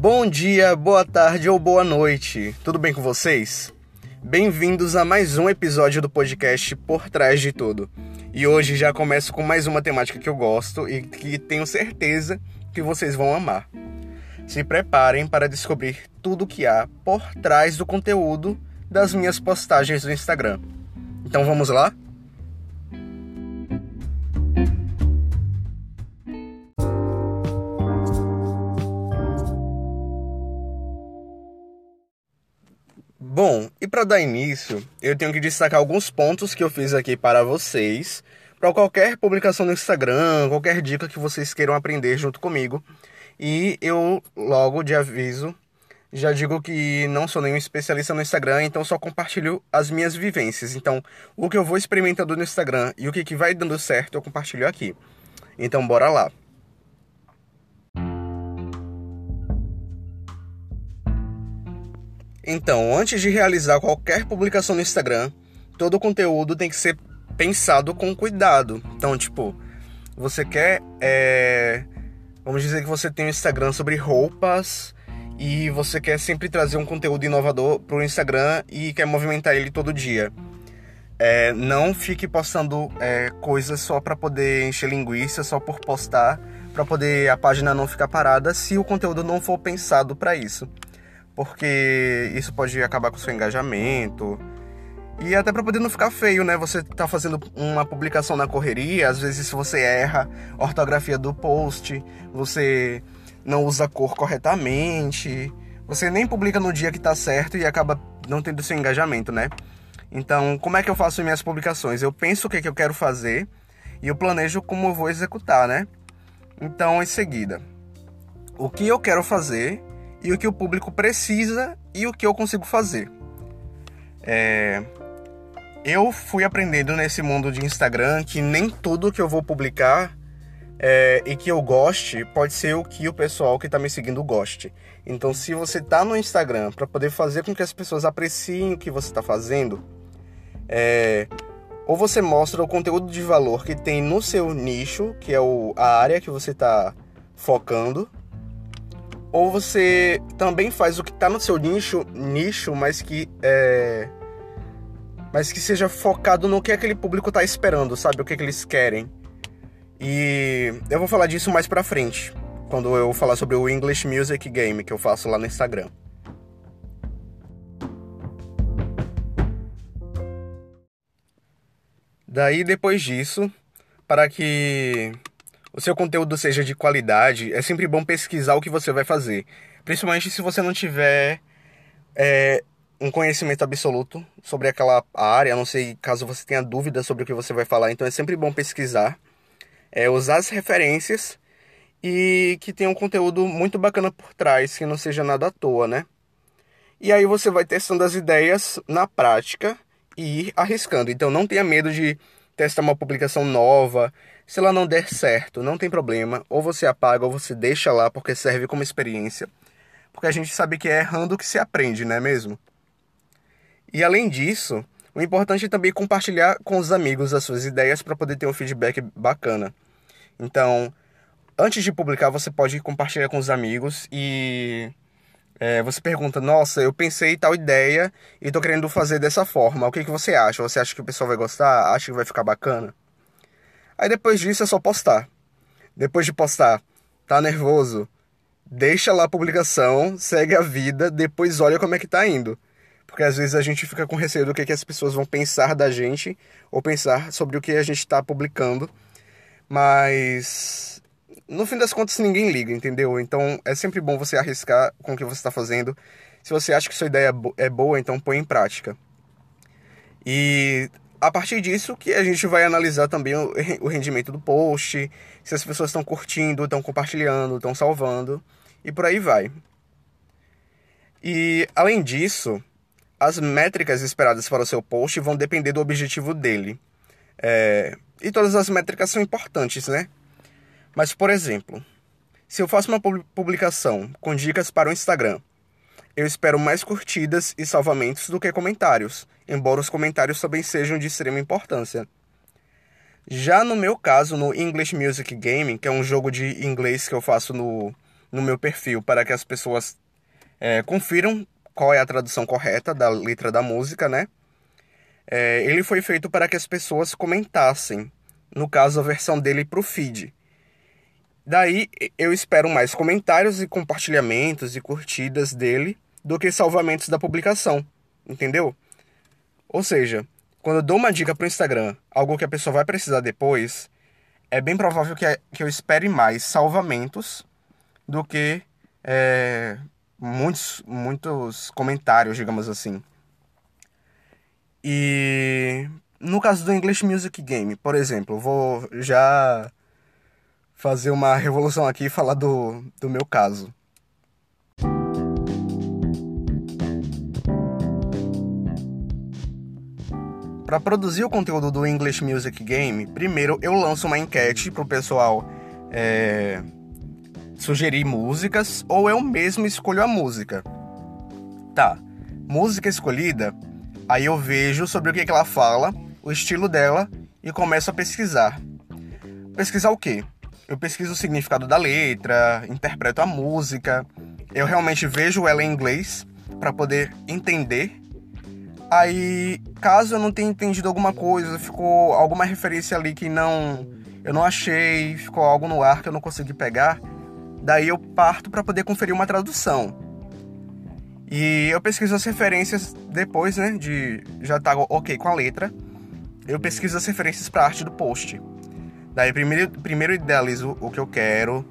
Bom dia, boa tarde ou boa noite. Tudo bem com vocês? Bem-vindos a mais um episódio do podcast Por Trás de Tudo. E hoje já começo com mais uma temática que eu gosto e que tenho certeza que vocês vão amar. Se preparem para descobrir tudo o que há por trás do conteúdo das minhas postagens no Instagram. Então vamos lá? Bom, e para dar início, eu tenho que destacar alguns pontos que eu fiz aqui para vocês, para qualquer publicação no Instagram, qualquer dica que vocês queiram aprender junto comigo. E eu logo de aviso já digo que não sou nenhum especialista no Instagram, então só compartilho as minhas vivências. Então, o que eu vou experimentando no Instagram e o que, que vai dando certo, eu compartilho aqui. Então, bora lá. Então, antes de realizar qualquer publicação no Instagram, todo o conteúdo tem que ser pensado com cuidado. Então, tipo, você quer. É... Vamos dizer que você tem um Instagram sobre roupas e você quer sempre trazer um conteúdo inovador para o Instagram e quer movimentar ele todo dia. É, não fique postando é, coisas só para poder encher linguiça, só por postar, para poder a página não ficar parada se o conteúdo não for pensado para isso porque isso pode acabar com o seu engajamento. E até para poder não ficar feio, né? Você tá fazendo uma publicação na correria, às vezes você erra a ortografia do post, você não usa a cor corretamente, você nem publica no dia que tá certo e acaba não tendo seu engajamento, né? Então, como é que eu faço minhas publicações? Eu penso o que, é que eu quero fazer e eu planejo como eu vou executar, né? Então, em seguida, o que eu quero fazer e o que o público precisa e o que eu consigo fazer. É... Eu fui aprendendo nesse mundo de Instagram que nem tudo que eu vou publicar é, e que eu goste pode ser o que o pessoal que está me seguindo goste. Então, se você está no Instagram para poder fazer com que as pessoas apreciem o que você está fazendo, é, ou você mostra o conteúdo de valor que tem no seu nicho, que é o, a área que você está focando, ou você também faz o que está no seu nicho, nicho, mas que é, mas que seja focado no que aquele público está esperando, sabe, o que, que eles querem. E eu vou falar disso mais pra frente, quando eu falar sobre o English Music Game que eu faço lá no Instagram. Daí depois disso, para que o seu conteúdo seja de qualidade, é sempre bom pesquisar o que você vai fazer. Principalmente se você não tiver é, um conhecimento absoluto sobre aquela área, a não sei caso você tenha dúvidas sobre o que você vai falar, então é sempre bom pesquisar, é, usar as referências e que tenha um conteúdo muito bacana por trás, que não seja nada à toa, né? E aí você vai testando as ideias na prática e ir arriscando. Então não tenha medo de testar uma publicação nova. Se ela não der certo, não tem problema. Ou você apaga ou você deixa lá porque serve como experiência. Porque a gente sabe que é errando que se aprende, não é mesmo? E além disso, o importante é também compartilhar com os amigos as suas ideias para poder ter um feedback bacana. Então, antes de publicar, você pode compartilhar com os amigos e é, você pergunta, nossa, eu pensei tal ideia e estou querendo fazer dessa forma. O que, que você acha? Você acha que o pessoal vai gostar? Acha que vai ficar bacana? Aí depois disso é só postar. Depois de postar, tá nervoso? Deixa lá a publicação, segue a vida, depois olha como é que tá indo. Porque às vezes a gente fica com receio do que, que as pessoas vão pensar da gente ou pensar sobre o que a gente está publicando. Mas no fim das contas ninguém liga, entendeu? Então é sempre bom você arriscar com o que você está fazendo. Se você acha que sua ideia é boa, então põe em prática. E a partir disso que a gente vai analisar também o rendimento do post, se as pessoas estão curtindo, estão compartilhando, estão salvando e por aí vai. E além disso, as métricas esperadas para o seu post vão depender do objetivo dele. É... E todas as métricas são importantes, né? Mas, por exemplo, se eu faço uma publicação com dicas para o Instagram, eu espero mais curtidas e salvamentos do que comentários, embora os comentários também sejam de extrema importância. Já no meu caso, no English Music Gaming, que é um jogo de inglês que eu faço no, no meu perfil para que as pessoas é, confiram qual é a tradução correta da letra da música, né? É, ele foi feito para que as pessoas comentassem, no caso, a versão dele para o feed. Daí eu espero mais comentários e compartilhamentos e curtidas dele do que salvamentos da publicação, entendeu? Ou seja, quando eu dou uma dica para o Instagram, algo que a pessoa vai precisar depois, é bem provável que, que eu espere mais salvamentos do que é, muitos, muitos comentários, digamos assim. E no caso do English Music Game, por exemplo, vou já fazer uma revolução aqui e falar do, do meu caso. Para produzir o conteúdo do English Music Game, primeiro eu lanço uma enquete para o pessoal é, sugerir músicas ou eu mesmo escolho a música. Tá, música escolhida, aí eu vejo sobre o que, que ela fala, o estilo dela e começo a pesquisar. Pesquisar o quê? Eu pesquiso o significado da letra, interpreto a música, eu realmente vejo ela em inglês para poder entender Aí, caso eu não tenha entendido alguma coisa, ficou alguma referência ali que não eu não achei, ficou algo no ar que eu não consegui pegar, daí eu parto para poder conferir uma tradução. E eu pesquiso as referências depois, né, de já tá OK com a letra. Eu pesquiso as referências para arte do post. Daí primeiro primeiro idealizo o que eu quero,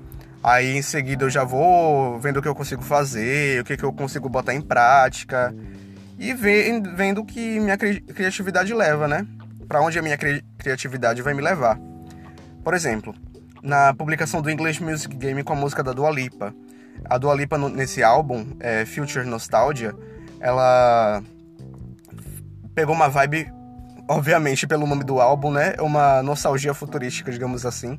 aí em seguida eu já vou vendo o que eu consigo fazer, o que, que eu consigo botar em prática e vendo que minha criatividade leva, né? Para onde a minha cri criatividade vai me levar. Por exemplo, na publicação do English Music Game com a música da Dua Lipa. A Dua Lipa nesse álbum, é, Future Nostalgia, ela pegou uma vibe, obviamente pelo nome do álbum, né? Uma nostalgia futurística, digamos assim.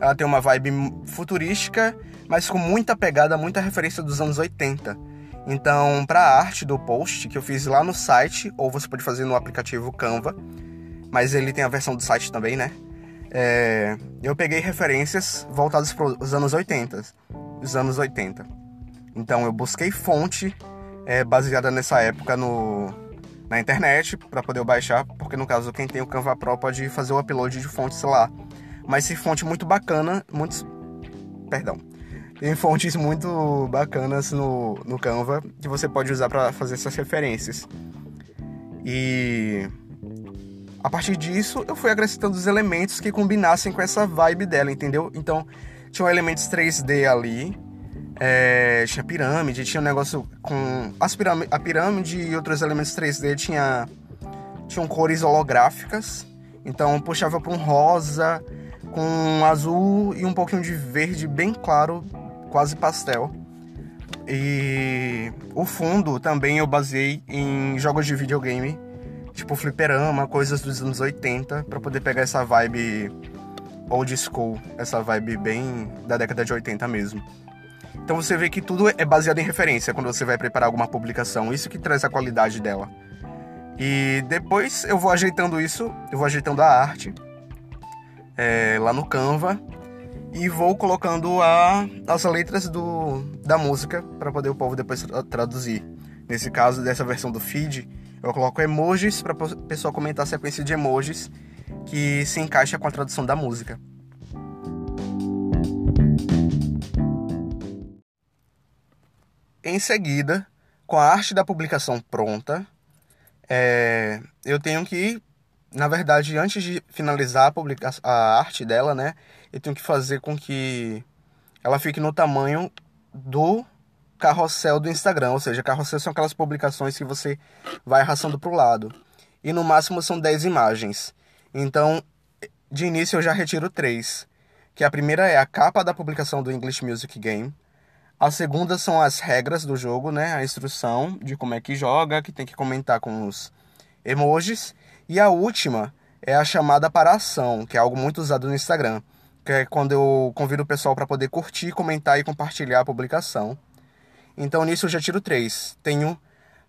Ela tem uma vibe futurística, mas com muita pegada, muita referência dos anos 80 então, para a arte do post que eu fiz lá no site, ou você pode fazer no aplicativo Canva, mas ele tem a versão do site também, né? É, eu peguei referências voltadas para os anos 80. Os anos 80. Então, eu busquei fonte é, baseada nessa época no, na internet para poder baixar, porque no caso, quem tem o Canva Pro pode fazer o upload de fontes lá. Mas se fonte muito bacana, muitos. Perdão tem fontes muito bacanas no, no Canva que você pode usar para fazer essas referências. E a partir disso eu fui acrescentando os elementos que combinassem com essa vibe dela, entendeu? Então tinha elementos 3D ali, é, tinha pirâmide, tinha um negócio com as pirâmide, a pirâmide e outros elementos 3D tinha tinham cores holográficas, então puxava para um rosa com um azul e um pouquinho de verde bem claro quase pastel. E o fundo também eu baseei em jogos de videogame, tipo fliperama, coisas dos anos 80, para poder pegar essa vibe old school, essa vibe bem da década de 80 mesmo. Então você vê que tudo é baseado em referência quando você vai preparar alguma publicação, isso que traz a qualidade dela. E depois eu vou ajeitando isso, eu vou ajeitando a arte é, lá no Canva e vou colocando a, as letras do, da música para poder o povo depois traduzir. Nesse caso, dessa versão do feed, eu coloco emojis para o pessoal comentar a sequência de emojis que se encaixa com a tradução da música. Em seguida, com a arte da publicação pronta, é, eu tenho que na verdade, antes de finalizar a, publica a arte dela, né, eu tenho que fazer com que ela fique no tamanho do carrossel do Instagram, ou seja, carrossel são aquelas publicações que você vai arrastando para o lado. E no máximo são 10 imagens. Então, de início eu já retiro três, que a primeira é a capa da publicação do English Music Game. A segunda são as regras do jogo, né, a instrução de como é que joga, que tem que comentar com os emojis. E a última é a chamada para ação, que é algo muito usado no Instagram, que é quando eu convido o pessoal para poder curtir, comentar e compartilhar a publicação. Então nisso eu já tiro três. Tenho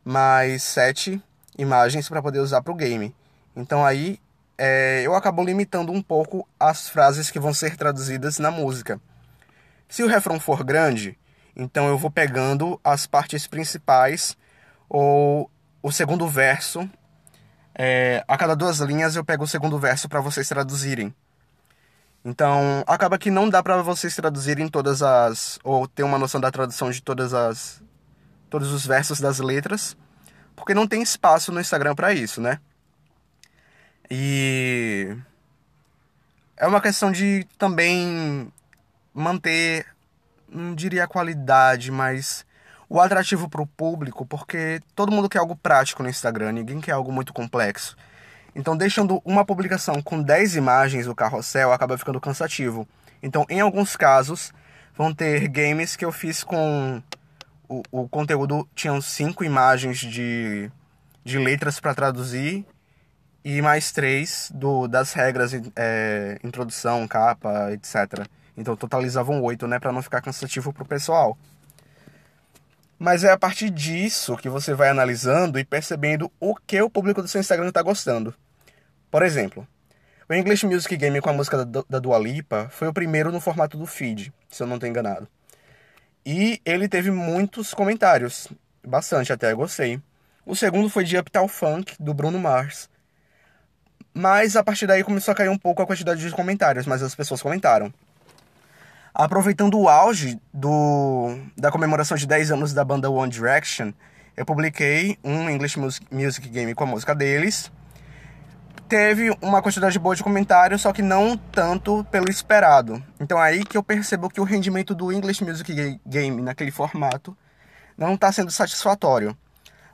mais sete imagens para poder usar para o game. Então aí é, eu acabo limitando um pouco as frases que vão ser traduzidas na música. Se o refrão for grande, Então eu vou pegando as partes principais ou o segundo verso. É, a cada duas linhas eu pego o segundo verso para vocês traduzirem. Então acaba que não dá para vocês traduzirem todas as ou ter uma noção da tradução de todas as todos os versos das letras, porque não tem espaço no Instagram para isso, né? E é uma questão de também manter, não diria a qualidade, mas o atrativo para o público, porque todo mundo quer algo prático no Instagram, ninguém quer algo muito complexo. Então, deixando uma publicação com 10 imagens do carrossel acaba ficando cansativo. Então, em alguns casos, vão ter games que eu fiz com o, o conteúdo tinham cinco imagens de, de letras para traduzir e mais três do, das regras, é, introdução, capa, etc. Então totalizavam oito, né, para não ficar cansativo pro pessoal. Mas é a partir disso que você vai analisando e percebendo o que o público do seu Instagram está gostando. Por exemplo, o English Music Game com a música da, da Dua Lipa foi o primeiro no formato do feed, se eu não estou enganado. E ele teve muitos comentários, bastante até, gostei. O segundo foi de Uptown Funk, do Bruno Mars. Mas a partir daí começou a cair um pouco a quantidade de comentários, mas as pessoas comentaram. Aproveitando o auge do, da comemoração de 10 anos da banda One Direction, eu publiquei um English Music, Music Game com a música deles. Teve uma quantidade boa de comentários, só que não tanto pelo esperado. Então é aí que eu percebo que o rendimento do English Music Game naquele formato não está sendo satisfatório.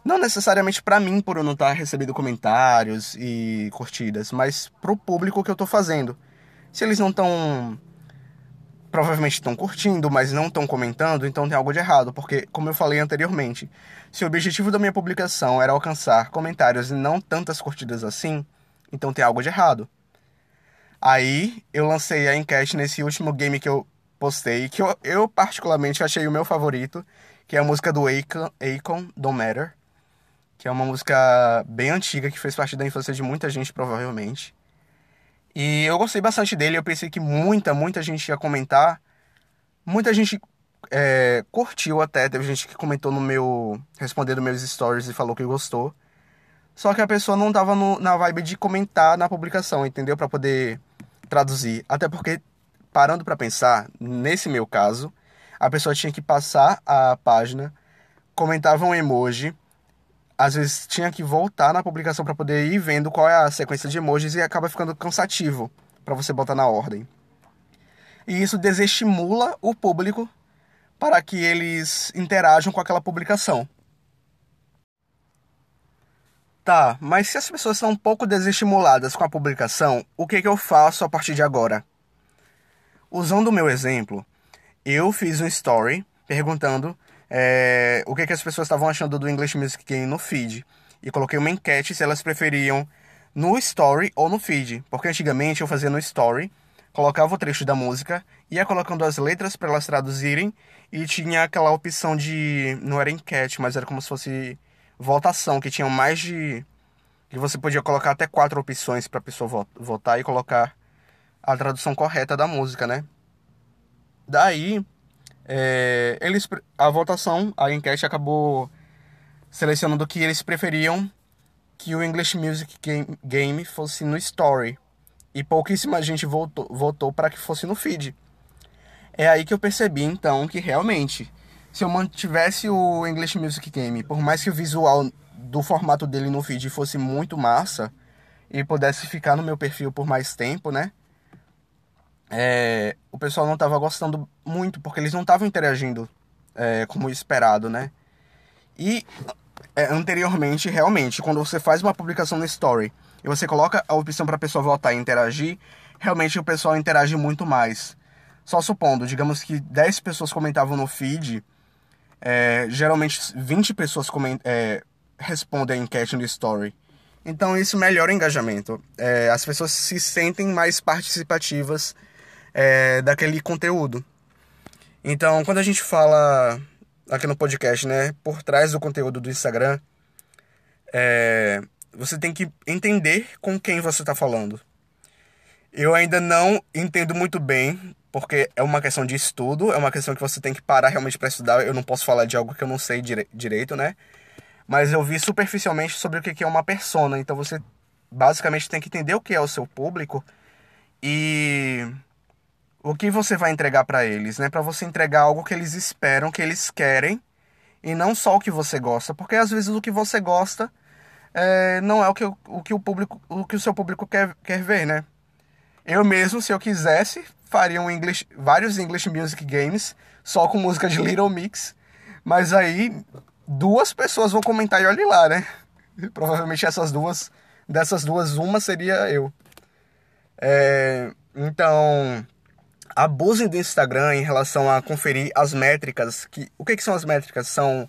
Não necessariamente para mim, por eu não estar tá recebendo comentários e curtidas, mas para o público que eu estou fazendo. Se eles não estão. Provavelmente estão curtindo, mas não estão comentando, então tem algo de errado, porque, como eu falei anteriormente, se o objetivo da minha publicação era alcançar comentários e não tantas curtidas assim, então tem algo de errado. Aí eu lancei a enquete nesse último game que eu postei, que eu, eu particularmente achei o meu favorito, que é a música do Akon, Akon Don't Matter que é uma música bem antiga que fez parte da infância de muita gente, provavelmente. E eu gostei bastante dele, eu pensei que muita, muita gente ia comentar. Muita gente é, curtiu até, teve gente que comentou no meu. respondendo meus stories e falou que gostou. Só que a pessoa não tava no, na vibe de comentar na publicação, entendeu? para poder traduzir. Até porque, parando para pensar, nesse meu caso, a pessoa tinha que passar a página, comentava um emoji às vezes tinha que voltar na publicação para poder ir vendo qual é a sequência de emojis e acaba ficando cansativo para você botar na ordem. E isso desestimula o público para que eles interajam com aquela publicação. Tá, mas se as pessoas estão um pouco desestimuladas com a publicação, o que, que eu faço a partir de agora? Usando o meu exemplo, eu fiz um story perguntando é, o que, que as pessoas estavam achando do English Music Game no feed. E coloquei uma enquete se elas preferiam no story ou no feed. Porque antigamente eu fazia no story, colocava o trecho da música, ia colocando as letras para elas traduzirem e tinha aquela opção de. Não era enquete, mas era como se fosse votação, que tinha mais de. que você podia colocar até quatro opções para a pessoa votar e colocar a tradução correta da música, né? Daí é, eles, a votação, a enquete acabou selecionando que eles preferiam que o English Music Game, game fosse no Story. E pouquíssima gente votou, votou para que fosse no feed. É aí que eu percebi, então, que realmente, se eu mantivesse o English Music Game, por mais que o visual do formato dele no feed fosse muito massa, e pudesse ficar no meu perfil por mais tempo, né? É, o pessoal não estava gostando muito, porque eles não estavam interagindo é, como esperado, né? E é, anteriormente, realmente, quando você faz uma publicação no Story e você coloca a opção para a pessoa votar e interagir, realmente o pessoal interage muito mais. Só supondo, digamos que 10 pessoas comentavam no feed, é, geralmente 20 pessoas é, respondem a enquete no Story. Então isso melhora o engajamento. É, as pessoas se sentem mais participativas é, daquele conteúdo. Então, quando a gente fala aqui no podcast, né, por trás do conteúdo do Instagram, é, você tem que entender com quem você está falando. Eu ainda não entendo muito bem, porque é uma questão de estudo, é uma questão que você tem que parar realmente para estudar. Eu não posso falar de algo que eu não sei dire direito, né? Mas eu vi superficialmente sobre o que é uma persona. Então você basicamente tem que entender o que é o seu público e o que você vai entregar para eles, né? Para você entregar algo que eles esperam, que eles querem e não só o que você gosta, porque às vezes o que você gosta é, não é o que o, que o público, o que o seu público quer, quer ver, né? Eu mesmo, se eu quisesse, faria um English, vários English Music Games só com música de Little Mix, mas aí duas pessoas vão comentar e olhe lá, né? Provavelmente essas duas, dessas duas, uma seria eu. É, então, abusem do Instagram em relação a conferir as métricas. Que, o que, que são as métricas? São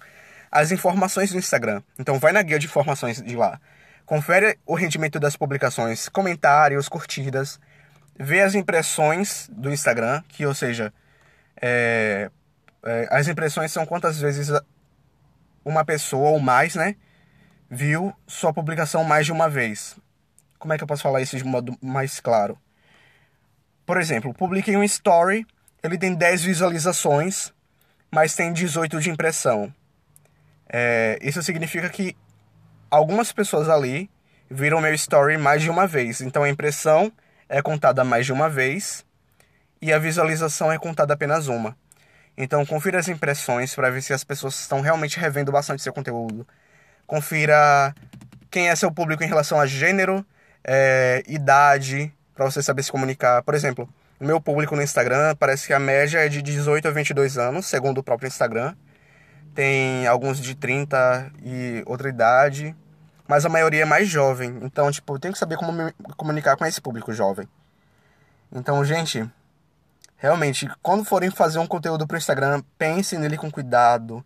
as informações do Instagram. Então, vai na guia de informações de lá. Confere o rendimento das publicações, comentários, curtidas, ver as impressões do Instagram, que ou seja, é, é, as impressões são quantas vezes uma pessoa ou mais, né, viu sua publicação mais de uma vez. Como é que eu posso falar isso de modo mais claro? Por exemplo, publiquei um story, ele tem 10 visualizações, mas tem 18 de impressão. É, isso significa que algumas pessoas ali viram meu story mais de uma vez. Então a impressão é contada mais de uma vez e a visualização é contada apenas uma. Então confira as impressões para ver se as pessoas estão realmente revendo bastante seu conteúdo. Confira quem é seu público em relação a gênero, é, idade, para você saber se comunicar. Por exemplo, o meu público no Instagram parece que a média é de 18 a 22 anos, segundo o próprio Instagram. Tem alguns de 30 e outra idade mas a maioria é mais jovem. Então, tipo, eu tenho que saber como me comunicar com esse público jovem. Então, gente, realmente, quando forem fazer um conteúdo pro Instagram, pensem nele com cuidado,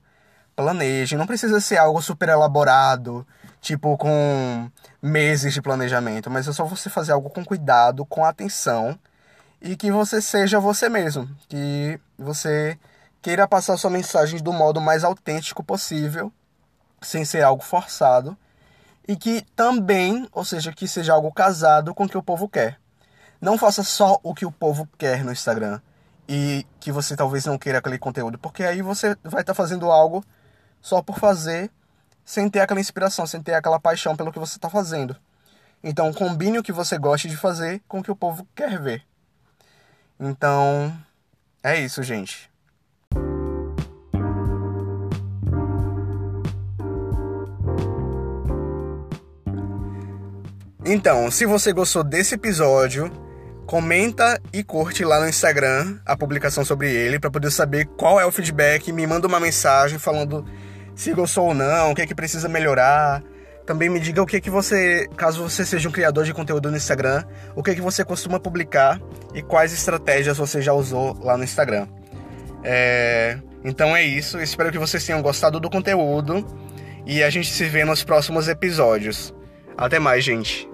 planejem. Não precisa ser algo super elaborado, tipo com meses de planejamento, mas é só você fazer algo com cuidado, com atenção e que você seja você mesmo, que você queira passar sua mensagem do modo mais autêntico possível, sem ser algo forçado e que também, ou seja, que seja algo casado com o que o povo quer. Não faça só o que o povo quer no Instagram e que você talvez não queira aquele conteúdo, porque aí você vai estar tá fazendo algo só por fazer, sem ter aquela inspiração, sem ter aquela paixão pelo que você está fazendo. Então, combine o que você gosta de fazer com o que o povo quer ver. Então, é isso, gente. Então, se você gostou desse episódio, comenta e curte lá no Instagram a publicação sobre ele para poder saber qual é o feedback. Me manda uma mensagem falando se gostou ou não, o que é que precisa melhorar. Também me diga o que é que você, caso você seja um criador de conteúdo no Instagram, o que é que você costuma publicar e quais estratégias você já usou lá no Instagram. É... Então é isso. Espero que vocês tenham gostado do conteúdo e a gente se vê nos próximos episódios. Até mais, gente.